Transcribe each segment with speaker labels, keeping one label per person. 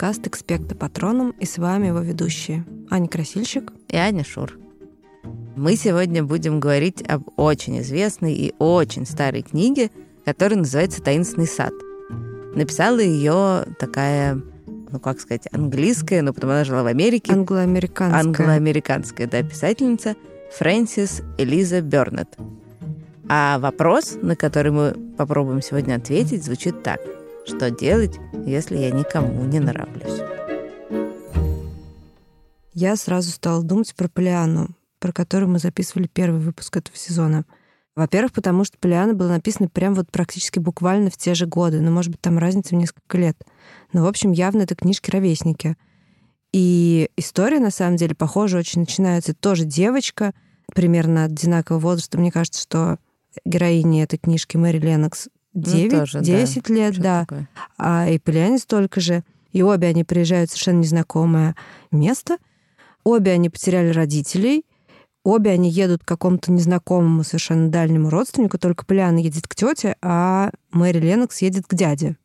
Speaker 1: Подкаст «Экспекта Патроном» и с вами его ведущие Аня Красильщик
Speaker 2: и Аня Шур. Мы сегодня будем говорить об очень известной и очень старой книге, которая называется «Таинственный сад». Написала ее такая, ну как сказать, английская, но потом она жила в Америке.
Speaker 1: Англоамериканская.
Speaker 2: Англоамериканская, да, писательница Фрэнсис Элиза Бернет. А вопрос, на который мы попробуем сегодня ответить, звучит так. Что делать, если я никому не нравлюсь?
Speaker 1: Я сразу стала думать про Полиану, про которую мы записывали первый выпуск этого сезона. Во-первых, потому что Полиана была написана прям вот практически буквально в те же годы, но, может быть, там разница в несколько лет. Но, в общем, явно это книжки-ровесники. И история, на самом деле, похоже, очень начинается. тоже девочка, примерно одинакового возраста. Мне кажется, что героине этой книжки Мэри Ленокс 9, ну, тоже, 10 да. лет, Что да. Такое? А и Полиане столько же. И обе они приезжают в совершенно незнакомое место. Обе они потеряли родителей. Обе они едут к какому-то незнакомому совершенно дальнему родственнику, только Полиана едет к тете, а Мэри Ленокс едет к дяде.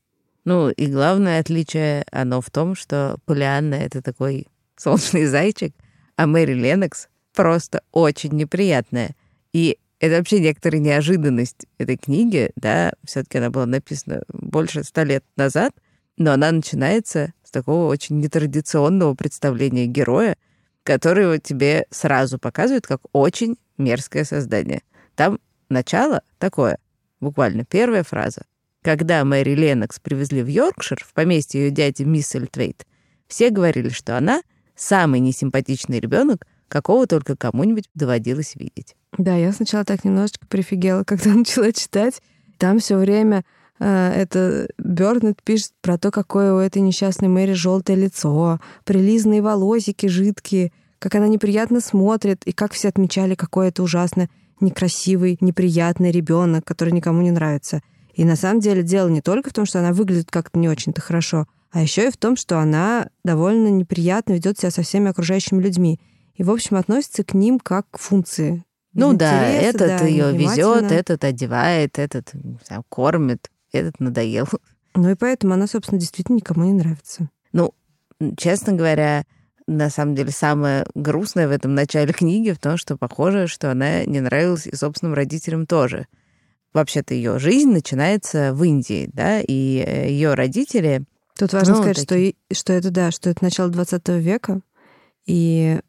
Speaker 2: Ну, и главное отличие, оно в том, что Полианна — это такой солнечный зайчик, а Мэри Ленокс просто очень неприятная. И это вообще некоторая неожиданность этой книги, да, все-таки она была написана больше ста лет назад, но она начинается с такого очень нетрадиционного представления героя, которого тебе сразу показывают как очень мерзкое создание. Там начало такое, буквально первая фраза. Когда Мэри Ленокс привезли в Йоркшир, в поместье ее дяди Миссельтвейт, все говорили, что она самый несимпатичный ребенок, какого только кому-нибудь доводилось видеть.
Speaker 1: Да, я сначала так немножечко прифигела, когда начала читать. Там все время э, это Бёрнет пишет про то, какое у этой несчастной Мэри желтое лицо, прилизанные волосики жидкие, как она неприятно смотрит, и как все отмечали, какой это ужасно некрасивый, неприятный ребенок, который никому не нравится. И на самом деле дело не только в том, что она выглядит как-то не очень-то хорошо, а еще и в том, что она довольно неприятно ведет себя со всеми окружающими людьми. И, в общем, относится к ним как к функции,
Speaker 2: ну да, этот да, ее везет, этот одевает, этот знаю, кормит, этот надоел.
Speaker 1: Ну и поэтому она, собственно, действительно никому не нравится.
Speaker 2: Ну, честно говоря, на самом деле самое грустное в этом начале книги в том, что похоже, что она не нравилась и собственным родителям тоже. Вообще-то ее жизнь начинается в Индии, да, и э, ее родители.
Speaker 1: Тут важно ну, сказать, такие... что, что это да, что это начало 20 века, и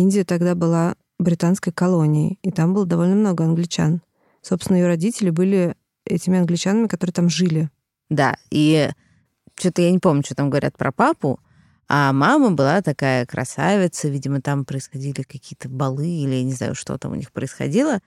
Speaker 1: Индия тогда была британской колонии, и там было довольно много англичан. Собственно, ее родители были этими англичанами, которые там жили.
Speaker 2: Да, и что-то я не помню, что там говорят про папу, а мама была такая красавица, видимо, там происходили какие-то балы или я не знаю, что там у них происходило,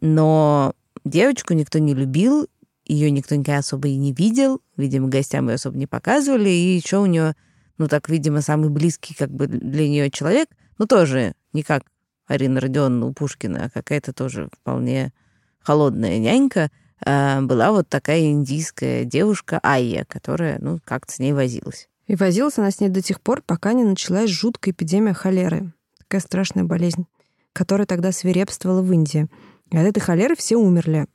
Speaker 2: но девочку никто не любил, ее никто никогда особо и не видел, видимо, гостям ее особо не показывали, и еще у нее, ну так, видимо, самый близкий как бы для нее человек, ну тоже никак Арина Родионовна у Пушкина, а какая-то тоже вполне холодная нянька, а, была вот такая индийская девушка Айя, которая, ну, как-то с ней возилась.
Speaker 1: И возилась она с ней до тех пор, пока не началась жуткая эпидемия холеры. Такая страшная болезнь, которая тогда свирепствовала в Индии. И от этой холеры все умерли.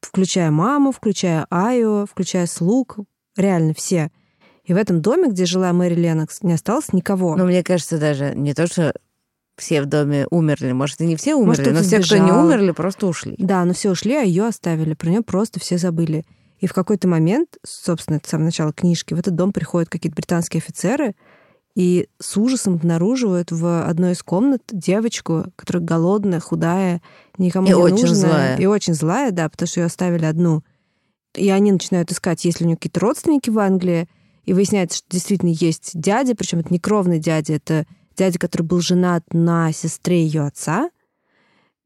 Speaker 1: Включая маму, включая Айю, включая слуг. Реально все. И в этом доме, где жила Мэри Ленокс, не осталось никого.
Speaker 2: Ну, мне кажется, даже не то, что все в доме умерли. Может, и не все умерли, Может, но все, кто не умерли, просто ушли.
Speaker 1: Да, но все ушли, а ее оставили. Про нее просто все забыли. И в какой-то момент, собственно, это самое начало книжки, в этот дом приходят какие-то британские офицеры и с ужасом обнаруживают в одной из комнат девочку, которая голодная, худая, никому и не очень нужная. Злая. И очень злая, да, потому что ее оставили одну. И они начинают искать, есть ли у нее какие-то родственники в Англии, и выясняется, что действительно есть дядя, причем это не кровный дядя, это дядя, который был женат на сестре ее отца.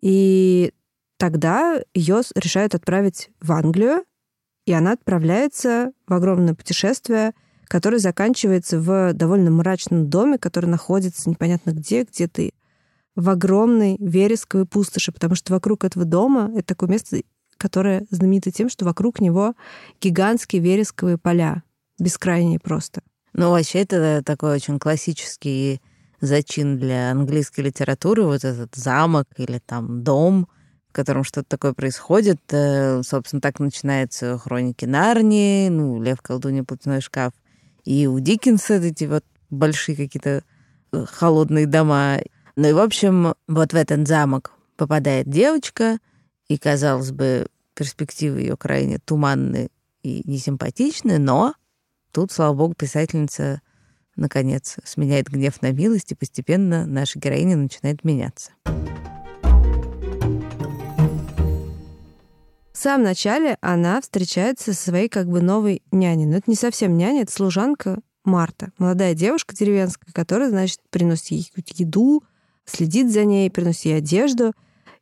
Speaker 1: И тогда ее решают отправить в Англию, и она отправляется в огромное путешествие, которое заканчивается в довольно мрачном доме, который находится непонятно где, где-то в огромной вересковой пустоши, потому что вокруг этого дома это такое место, которое знаменито тем, что вокруг него гигантские вересковые поля, бескрайние просто.
Speaker 2: Ну, вообще, это такой очень классический зачин для английской литературы, вот этот замок или там дом, в котором что-то такое происходит. Э, собственно, так начинаются хроники Нарнии, ну, Лев, колдунья, платяной шкаф. и у Диккенса эти вот большие какие-то э, холодные дома. Ну и, в общем, вот в этот замок попадает девочка, и, казалось бы, перспективы ее крайне туманны и несимпатичны, но тут, слава богу, писательница наконец сменяет гнев на милость, и постепенно наша героиня начинает меняться.
Speaker 1: В самом начале она встречается со своей как бы новой няней. Но это не совсем няня, это служанка Марта. Молодая девушка деревенская, которая, значит, приносит ей еду, следит за ней, приносит ей одежду.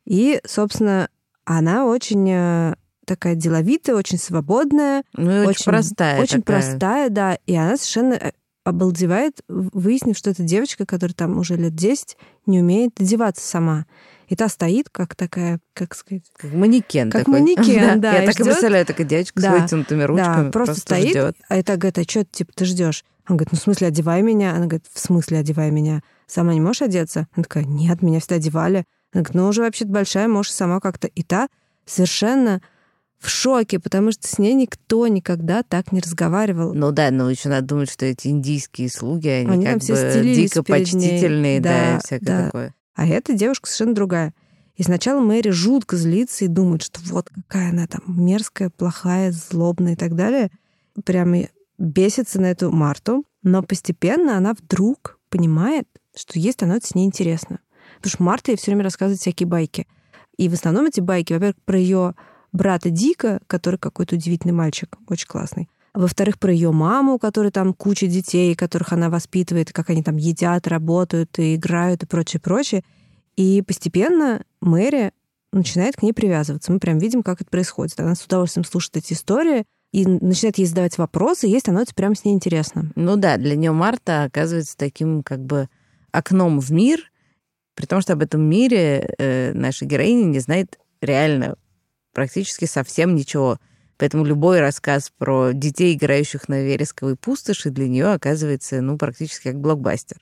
Speaker 1: И, собственно, она очень э, такая деловитая, очень свободная.
Speaker 2: Ну очень, очень простая.
Speaker 1: Очень
Speaker 2: такая.
Speaker 1: простая, да. И она совершенно э, обалдевает, выяснив, что эта девочка, которая там уже лет 10, не умеет одеваться сама. И та стоит, как такая, как сказать...
Speaker 2: Как манекен
Speaker 1: Как
Speaker 2: такой.
Speaker 1: манекен, да.
Speaker 2: Я
Speaker 1: и
Speaker 2: так и представляю, такая девочка с
Speaker 1: Да,
Speaker 2: вытянутыми ручками.
Speaker 1: Да, просто, стоит,
Speaker 2: ждёт.
Speaker 1: а это говорит, а что типа ты ждешь? Он говорит, ну в смысле одевай меня? Она говорит, в смысле одевай меня? Сама не можешь одеться? Она такая, нет, меня всегда одевали. Она говорит, ну уже вообще-то большая, можешь сама как-то. И та совершенно в шоке, потому что с ней никто никогда так не разговаривал.
Speaker 2: Ну да, но еще надо думать, что эти индийские слуги, они,
Speaker 1: Они
Speaker 2: как бы дико почтительные, да,
Speaker 1: Да,
Speaker 2: и всякое
Speaker 1: да.
Speaker 2: такое.
Speaker 1: А эта девушка совершенно другая. И сначала Мэри жутко злится и думает, что вот какая она там мерзкая, плохая, злобная и так далее. Прямо бесится на эту Марту. Но постепенно она вдруг понимает, что ей становится с ней интересно. Потому что Марта ей все время рассказывает всякие байки. И в основном эти байки, во-первых, про ее брата Дика, который какой-то удивительный мальчик, очень классный. Во-вторых, про ее маму, у которой там куча детей, которых она воспитывает, как они там едят, работают и играют и прочее, прочее. И постепенно Мэри начинает к ней привязываться. Мы прям видим, как это происходит. Она с удовольствием слушает эти истории и начинает ей задавать вопросы, и ей становится прям с ней интересно.
Speaker 2: Ну да, для нее Марта оказывается таким как бы окном в мир, при том, что об этом мире э, наша героиня не знает реально практически совсем ничего. Поэтому любой рассказ про детей, играющих на вересковой пустоши, для нее оказывается ну, практически как блокбастер.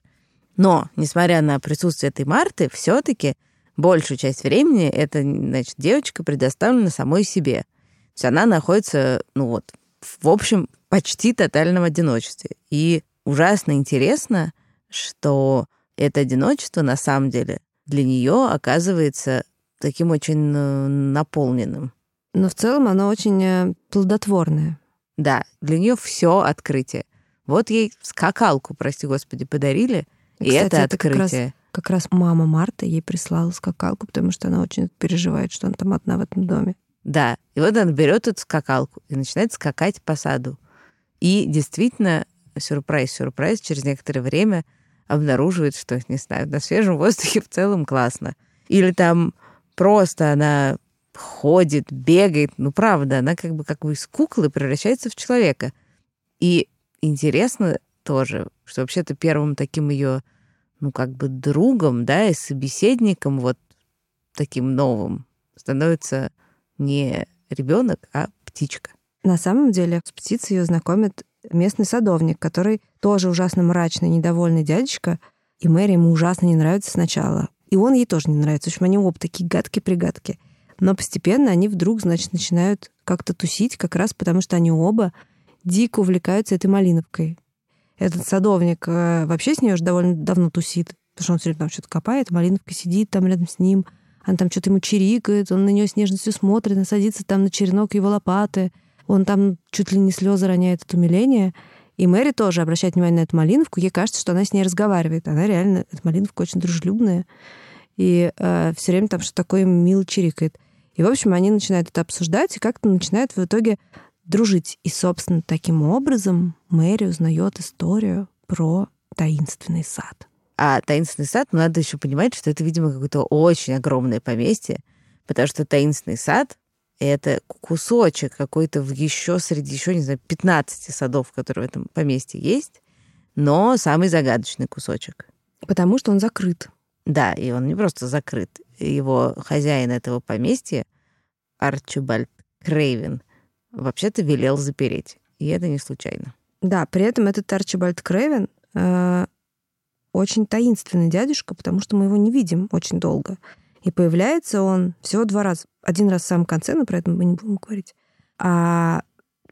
Speaker 2: Но, несмотря на присутствие этой Марты, все-таки большую часть времени эта значит, девочка предоставлена самой себе. То есть она находится, ну вот, в общем, почти тотальном одиночестве. И ужасно интересно, что это одиночество на самом деле для нее оказывается таким очень э, наполненным.
Speaker 1: Но в целом она очень э, плодотворная.
Speaker 2: Да, для нее все открытие. Вот ей скакалку, прости господи, подарили, и,
Speaker 1: Кстати,
Speaker 2: это
Speaker 1: это как раз
Speaker 2: открытие.
Speaker 1: Как раз мама Марта ей прислала скакалку, потому что она очень переживает, что она там одна в этом доме.
Speaker 2: Да, и вот она берет эту скакалку и начинает скакать по саду. И действительно, сюрприз, сюрприз, через некоторое время обнаруживает, что, не знаю, на свежем воздухе в целом классно. Или там просто она ходит, бегает, ну правда, она как бы как бы из куклы превращается в человека. И интересно тоже, что вообще-то первым таким ее, ну как бы другом, да, и собеседником вот таким новым становится не ребенок, а птичка.
Speaker 1: На самом деле с птицей ее знакомит местный садовник, который тоже ужасно мрачный, недовольный дядечка, и Мэри ему ужасно не нравится сначала. И он ей тоже не нравится. В общем, они оба такие гадкие-пригадки. Но постепенно они вдруг, значит, начинают как-то тусить, как раз потому что они оба дико увлекаются этой малиновкой. Этот садовник э, вообще с ней уже довольно давно тусит, потому что он все время там что-то копает, малиновка сидит там рядом с ним, она там что-то ему чирикает, он на нее с нежностью смотрит, она садится там на черенок его лопаты, он там чуть ли не слезы роняет от умиления. И Мэри тоже обращает внимание на эту малиновку. Ей кажется, что она с ней разговаривает. Она реально, эта малиновка очень дружелюбная. И э, все время там что-то такое мило чирикает. И, в общем, они начинают это обсуждать и как-то начинают в итоге дружить. И, собственно, таким образом Мэри узнает историю про таинственный сад.
Speaker 2: А таинственный сад, ну, надо еще понимать, что это, видимо, какое-то очень огромное поместье, потому что таинственный сад — это кусочек какой-то в еще среди еще, не знаю, 15 садов, которые в этом поместье есть, но самый загадочный кусочек.
Speaker 1: Потому что он закрыт.
Speaker 2: Да, и он не просто закрыт. Его хозяин этого поместья, Арчибальд Крейвен, вообще-то велел запереть. И это не случайно.
Speaker 1: Да, при этом этот Арчибальд Крейвен э, очень таинственный дядюшка, потому что мы его не видим очень долго. И появляется он всего два раза. Один раз в самом конце, но про это мы не будем говорить. А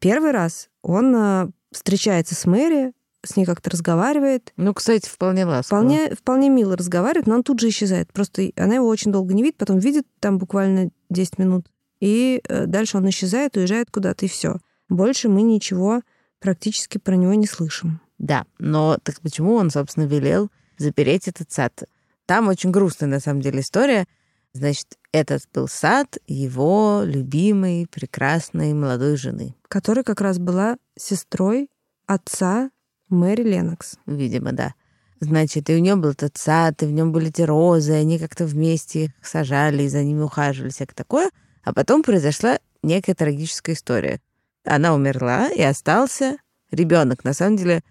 Speaker 1: первый раз он э, встречается с Мэри с ней как-то разговаривает.
Speaker 2: Ну, кстати, вполне ласково.
Speaker 1: Вполне, вполне мило разговаривает, но он тут же исчезает. Просто она его очень долго не видит, потом видит там буквально 10 минут, и э, дальше он исчезает, уезжает куда-то, и все. Больше мы ничего практически про него не слышим.
Speaker 2: Да, но так почему он, собственно, велел запереть этот сад? Там очень грустная, на самом деле, история. Значит, этот был сад его любимой, прекрасной молодой жены.
Speaker 1: Которая как раз была сестрой отца Мэри Ленокс.
Speaker 2: Видимо, да. Значит, и у нее был этот сад, и в нем были эти розы, они как-то вместе их сажали, и за ними ухаживали, всякое такое. А потом произошла некая трагическая история. Она умерла, и остался ребенок. На самом деле,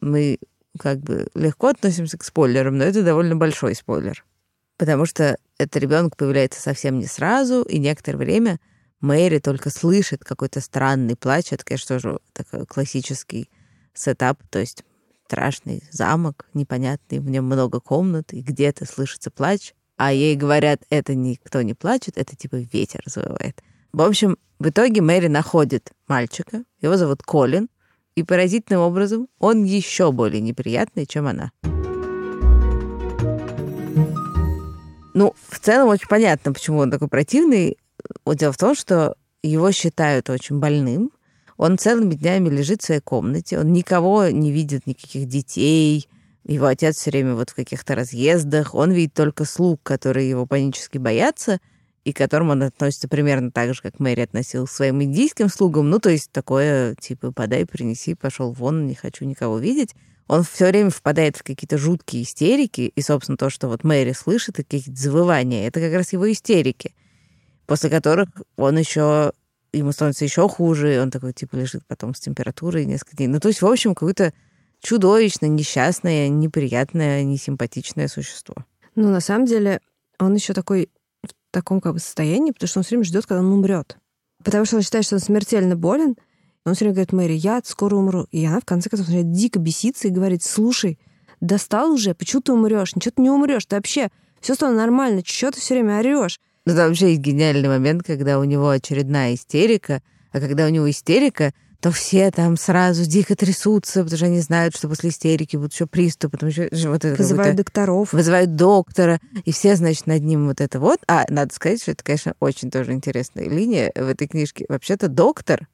Speaker 2: мы как бы легко относимся к спойлерам, но это довольно большой спойлер. Потому что этот ребенок появляется совсем не сразу, и некоторое время Мэри только слышит какой-то странный плач. Это, конечно, тоже такой классический сетап, то есть страшный замок, непонятный, в нем много комнат, и где-то слышится плач, а ей говорят, это никто не плачет, это типа ветер завывает. В общем, в итоге Мэри находит мальчика, его зовут Колин, и поразительным образом он еще более неприятный, чем она. Ну, в целом очень понятно, почему он такой противный. Дело в том, что его считают очень больным. Он целыми днями лежит в своей комнате, он никого не видит, никаких детей. Его отец все время вот в каких-то разъездах. Он видит только слуг, которые его панически боятся, и к которым он относится примерно так же, как Мэри относился к своим индийским слугам. Ну, то есть такое, типа, подай, принеси, пошел вон, не хочу никого видеть он все время впадает в какие-то жуткие истерики, и, собственно, то, что вот Мэри слышит, какие-то завывания, это как раз его истерики, после которых он еще ему становится еще хуже, и он такой, типа, лежит потом с температурой несколько дней. Ну, то есть, в общем, какое-то чудовищное, несчастное, неприятное, несимпатичное существо.
Speaker 1: Ну, на самом деле, он еще такой таком как бы состоянии, потому что он все время ждет, когда он умрет. Потому что он считает, что он смертельно болен, он все время говорит, Мэри, я скоро умру. И она в конце концов начинает дико беситься и говорит, слушай, достал уже, почему ты умрешь? Ничего ты не умрешь, ты вообще все стало нормально, что ты все время орешь?
Speaker 2: Ну, там вообще есть гениальный момент, когда у него очередная истерика, а когда у него истерика, то все там сразу дико трясутся, потому что они знают, что после истерики будут еще приступы, потому что вот это
Speaker 1: вызывают докторов.
Speaker 2: Вызывают доктора, и все, значит, над ним вот это вот. А надо сказать, что это, конечно, очень тоже интересная линия в этой книжке. Вообще-то доктор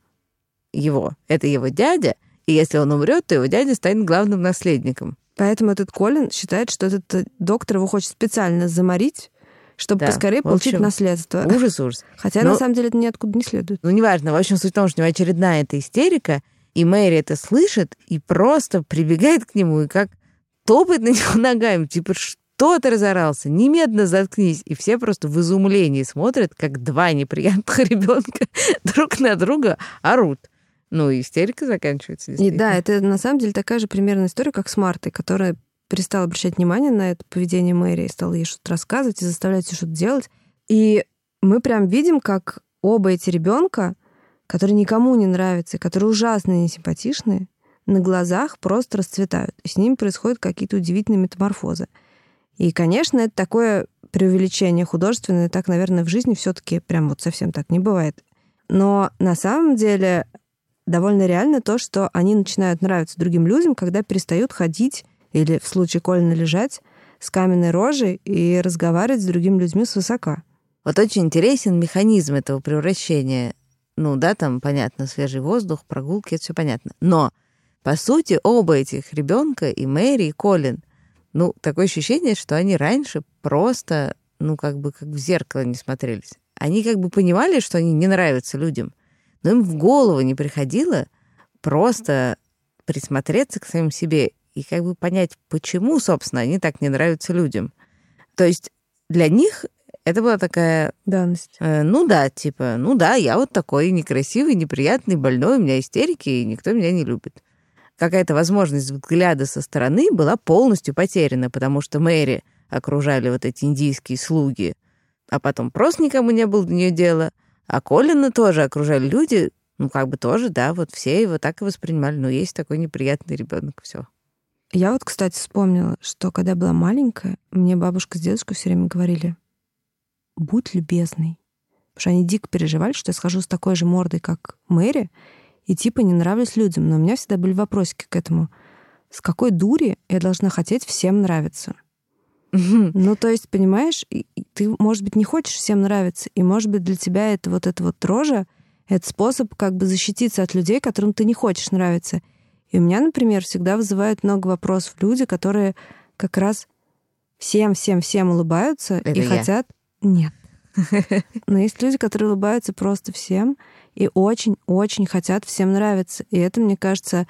Speaker 2: его. Это его дядя, и если он умрет, то его дядя станет главным наследником.
Speaker 1: Поэтому этот Колин считает, что этот э, доктор его хочет специально заморить, чтобы да, поскорее получить наследство.
Speaker 2: Ужас, ужас.
Speaker 1: Хотя Но, на самом деле это ниоткуда не следует.
Speaker 2: Ну, неважно. В общем, суть в том, что у него очередная эта истерика, и Мэри это слышит и просто прибегает к нему и как топает на него ногами, типа, что ты разорался? Немедленно заткнись. И все просто в изумлении смотрят, как два неприятных ребенка друг на друга орут. Ну, истерика заканчивается.
Speaker 1: И да, это на самом деле такая же примерная история, как с Мартой, которая перестала обращать внимание на это поведение Мэри и стала ей что-то рассказывать и заставлять ее что-то делать. И мы прям видим, как оба эти ребенка, которые никому не нравятся, которые ужасно несимпатичные, на глазах просто расцветают. И с ними происходят какие-то удивительные метаморфозы. И, конечно, это такое преувеличение художественное, так, наверное, в жизни все-таки прям вот совсем так не бывает. Но на самом деле довольно реально то, что они начинают нравиться другим людям, когда перестают ходить или в случае Колина лежать с каменной рожей и разговаривать с другими людьми свысока.
Speaker 2: Вот очень интересен механизм этого превращения. Ну да, там понятно, свежий воздух, прогулки, это все понятно. Но, по сути, оба этих ребенка, и Мэри, и Колин, ну, такое ощущение, что они раньше просто, ну, как бы как в зеркало не смотрелись. Они как бы понимали, что они не нравятся людям — но им в голову не приходило просто присмотреться к самим себе и как бы понять, почему, собственно, они так не нравятся людям. То есть для них это была такая...
Speaker 1: Данность.
Speaker 2: Э, ну да, типа, ну да, я вот такой некрасивый, неприятный, больной, у меня истерики, и никто меня не любит. Какая-то возможность взгляда со стороны была полностью потеряна, потому что Мэри окружали вот эти индийские слуги, а потом просто никому не было до нее дела — а Колина тоже окружали люди, ну, как бы тоже, да, вот все его так и воспринимали. Ну, есть такой неприятный ребенок, все.
Speaker 1: Я вот, кстати, вспомнила, что когда я была маленькая, мне бабушка с дедушкой все время говорили, будь любезный. Потому что они дико переживали, что я схожу с такой же мордой, как Мэри, и типа не нравлюсь людям. Но у меня всегда были вопросики к этому. с какой дури я должна хотеть всем нравиться? Ну, то есть, понимаешь, ты, может быть, не хочешь всем нравиться, и, может быть, для тебя это вот эта вот рожа, это способ как бы защититься от людей, которым ты не хочешь нравиться. И у меня, например, всегда вызывает много вопросов люди, которые как раз всем-всем-всем улыбаются
Speaker 2: Это
Speaker 1: и
Speaker 2: я.
Speaker 1: хотят... Нет. Но есть люди, которые улыбаются просто всем и очень-очень хотят всем нравиться. И это, мне кажется,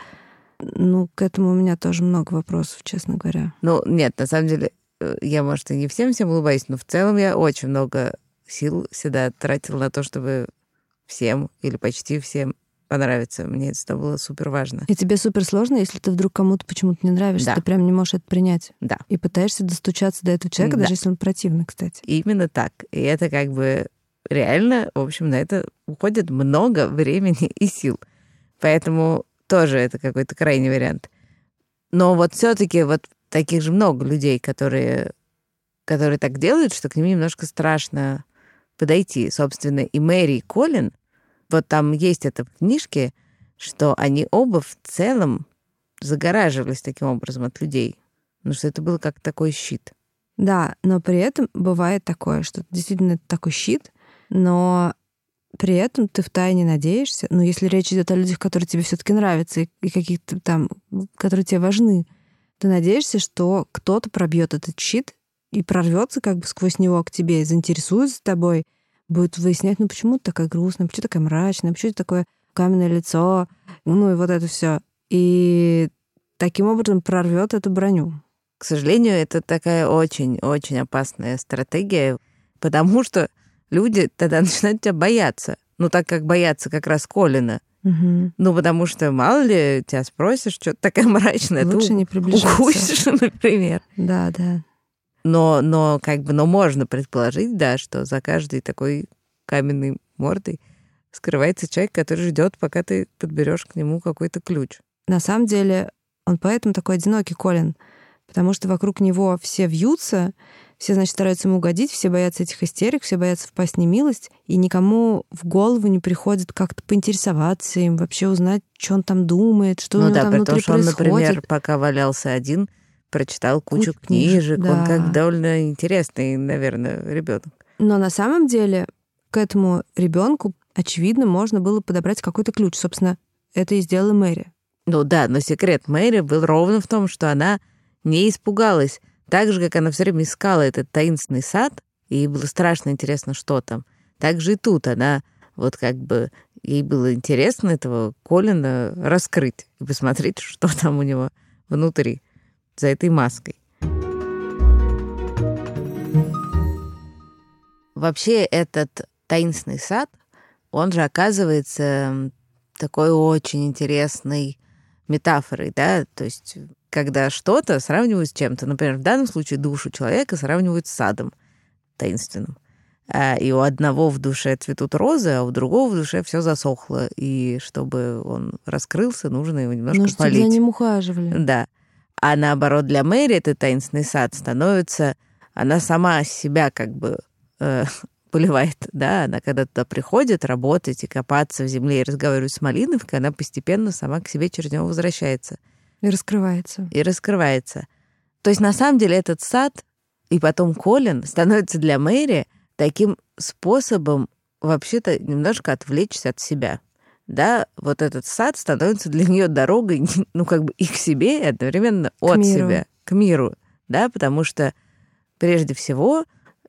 Speaker 1: ну, к этому у меня тоже много вопросов, честно говоря.
Speaker 2: Ну, нет, на самом деле, э, я, может, и не всем-всем улыбаюсь, но в целом я очень много сил всегда тратила на то, чтобы всем или почти всем понравиться. Мне это было супер важно.
Speaker 1: И тебе супер сложно, если ты вдруг кому-то почему-то не нравишься,
Speaker 2: Да.
Speaker 1: ты прям не можешь это принять.
Speaker 2: Да.
Speaker 1: И пытаешься достучаться до этого человека,
Speaker 2: Да.
Speaker 1: даже если он противный, кстати.
Speaker 2: Именно так. И это как бы реально, в общем, на это уходит много времени и сил. Поэтому тоже это какой-то крайний вариант. Но вот все таки вот таких же много людей, которые, которые так делают, что к ним немножко страшно подойти. Собственно, и Мэри, и Колин, вот там есть это в книжке, что они оба в целом загораживались таким образом от людей. Ну, что это было как такой щит.
Speaker 1: Да, но при этом бывает такое, что действительно это такой щит, но при этом ты втайне надеешься, ну, если речь идет о людях, которые тебе все таки нравятся и каких-то там, которые тебе важны, ты надеешься, что кто-то пробьет этот щит и прорвется как бы сквозь него к тебе, и заинтересуется тобой, будет выяснять, ну почему ты такая грустная, почему такая мрачная, почему такое каменное лицо, ну и вот это все. И таким образом прорвет эту броню.
Speaker 2: К сожалению, это такая очень-очень опасная стратегия, потому что люди тогда начинают тебя бояться. Ну, так как боятся как раз Колина.
Speaker 1: Мгм.
Speaker 2: Ну, потому что, мало ли, тебя спросишь, что ты такая мрачная,
Speaker 1: Лучше
Speaker 2: ты
Speaker 1: не приближаться.
Speaker 2: укусишь, например.
Speaker 1: Да, да.
Speaker 2: Но, но, как бы, но можно предположить, да, что за каждой такой каменной мордой скрывается человек, который ждет, пока ты подберешь к нему какой-то ключ.
Speaker 1: На самом деле он поэтому такой одинокий, Колин, потому что вокруг него все вьются, все, значит, стараются ему угодить, все боятся этих истерик, все боятся впасть в немилость, и никому в голову не приходит как-то поинтересоваться им, вообще узнать, что он там думает, что у
Speaker 2: ну
Speaker 1: него
Speaker 2: да,
Speaker 1: там
Speaker 2: при
Speaker 1: внутри
Speaker 2: том, что он,
Speaker 1: происходит.
Speaker 2: например, пока валялся один, прочитал кучу,
Speaker 1: Кучу книжек,
Speaker 2: книжек. Он
Speaker 1: да.
Speaker 2: как довольно интересный, наверное, ребенок.
Speaker 1: Но на самом деле к этому ребенку, очевидно, можно было подобрать какой-то ключ. Собственно, это и сделала Мэри.
Speaker 2: Ну да, но секрет Мэри был ровно в том, что она не испугалась. Так же, как она все время искала этот таинственный сад, и ей было страшно интересно, что там. Так же и тут она вот как бы ей было интересно этого Колина раскрыть и посмотреть, что там у него внутри, за этой маской. Вообще этот таинственный сад, он же оказывается такой очень интересной метафорой, да, то есть когда что-то сравнивают с чем-то, например, в данном случае душу человека сравнивают с садом таинственным. А, И у одного в душе цветут розы, а у другого в душе все засохло. И чтобы он раскрылся, нужно его немножко
Speaker 1: Ну, чтобы за
Speaker 2: полить.
Speaker 1: ним ухаживали.
Speaker 2: Да. А наоборот, для Мэри этот таинственный сад становится... Она сама себя как бы э, поливает, да, она когда туда приходит работать и копаться в земле и разговаривать с Малиновкой, она постепенно сама к себе через него возвращается
Speaker 1: И раскрывается.
Speaker 2: и раскрывается. То есть на самом деле этот сад и потом Колин становится для Мэри таким способом вообще-то немножко отвлечься от себя. Да, вот этот сад становится для нее дорогой, ну, как бы и к себе, и одновременно от
Speaker 1: миру.
Speaker 2: себя, к миру, да, потому что прежде всего,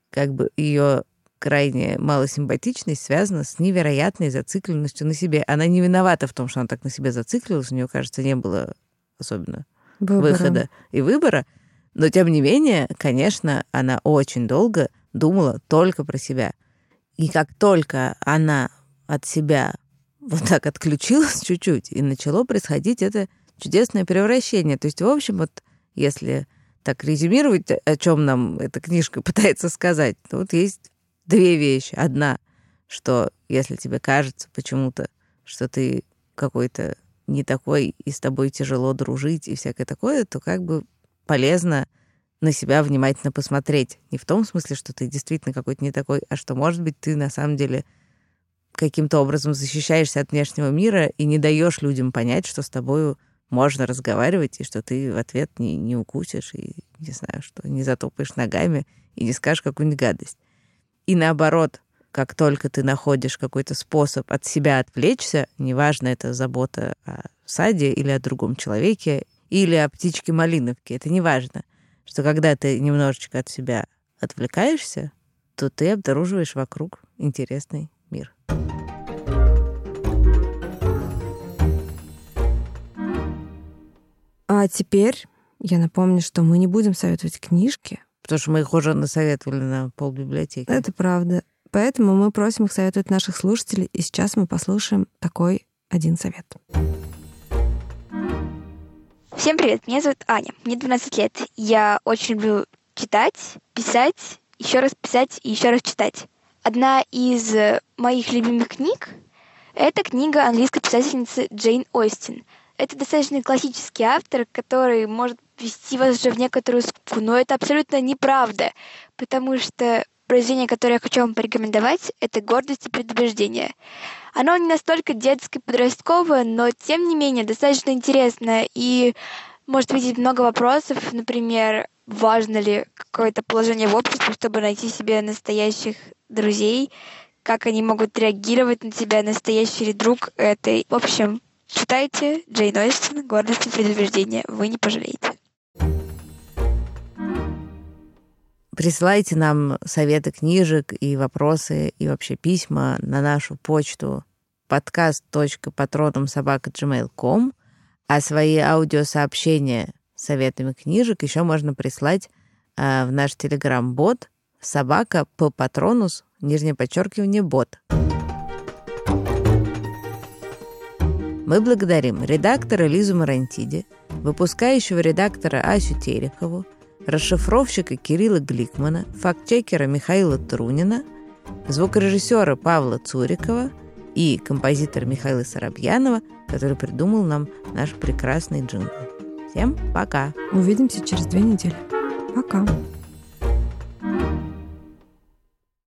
Speaker 2: как бы ее крайне малосимпатичность связана с невероятной зацикленностью на себе. Она не виновата в том, что она так на себе зациклилась, у нее, кажется, не было особенно
Speaker 1: Выбора.
Speaker 2: выхода и выбора. Но, тем не менее, конечно, она очень долго думала только про себя. И как только она от себя вот так отключилась чуть-чуть, и начало происходить это чудесное превращение. То есть, в общем, вот если так резюмировать, о чем нам эта книжка пытается сказать, то вот есть две вещи. Одна, что если тебе кажется почему-то, что ты какой-то не такой, и с тобой тяжело дружить и всякое такое, то как бы полезно на себя внимательно посмотреть. Не в том смысле, что ты действительно какой-то не такой, а что, может быть, ты на самом деле каким-то образом защищаешься от внешнего мира и не даешь людям понять, что с тобою можно разговаривать, и что ты в ответ не, не укусишь, и, не знаю, что не затопаешь ногами, и не скажешь какую-нибудь гадость. И наоборот, как только ты находишь какой-то способ от себя отвлечься, неважно, это забота о саде или о другом человеке, или о птичке малиновке, это неважно, что когда ты немножечко от себя отвлекаешься, то ты обнаруживаешь вокруг интересный.
Speaker 1: А теперь я напомню, что мы не будем советовать книжки.
Speaker 2: Потому что мы их уже насоветовали на полбиблиотеки.
Speaker 1: Это правда. Поэтому мы просим их советовать наших слушателей, и сейчас мы послушаем такой один совет.
Speaker 3: Всем привет, меня зовут Аня, мне 12 лет. Я очень люблю читать, писать, еще раз писать и еще раз читать. Одна из моих любимых книг — это книга английской писательницы Джейн Остин — это достаточно классический автор, который может ввести вас уже в некоторую скуку, но это абсолютно неправда, потому что произведение, которое я хочу вам порекомендовать, это «Гордость и предубеждение». Оно не настолько детское, подростковое, но тем не менее достаточно интересное и может видеть много вопросов, например, важно ли какое-то положение в обществе, чтобы найти себе настоящих друзей, как они могут реагировать на тебя, настоящий друг это. В общем, Читайте Джейн Остин «Гордость и предубеждение». Вы не пожалеете.
Speaker 2: Присылайте нам советы книжек и вопросы, и вообще письма на нашу почту podcast.patronumsobaka.gmail.com, а свои аудиосообщения советами книжек еще можно прислать э, в наш телеграм-бот собака по патронус, нижнее подчеркивание, бот. Мы благодарим редактора Лизу Марантиди, выпускающего редактора Асю Терекову, расшифровщика Кирилла Гликмана, фактчекера Михаила Трунина, звукорежиссера Павла Цурикова и композитора Михаила Соробьянова, который придумал нам наш прекрасный джингл. Всем пока!
Speaker 1: Увидимся через две недели. Пока!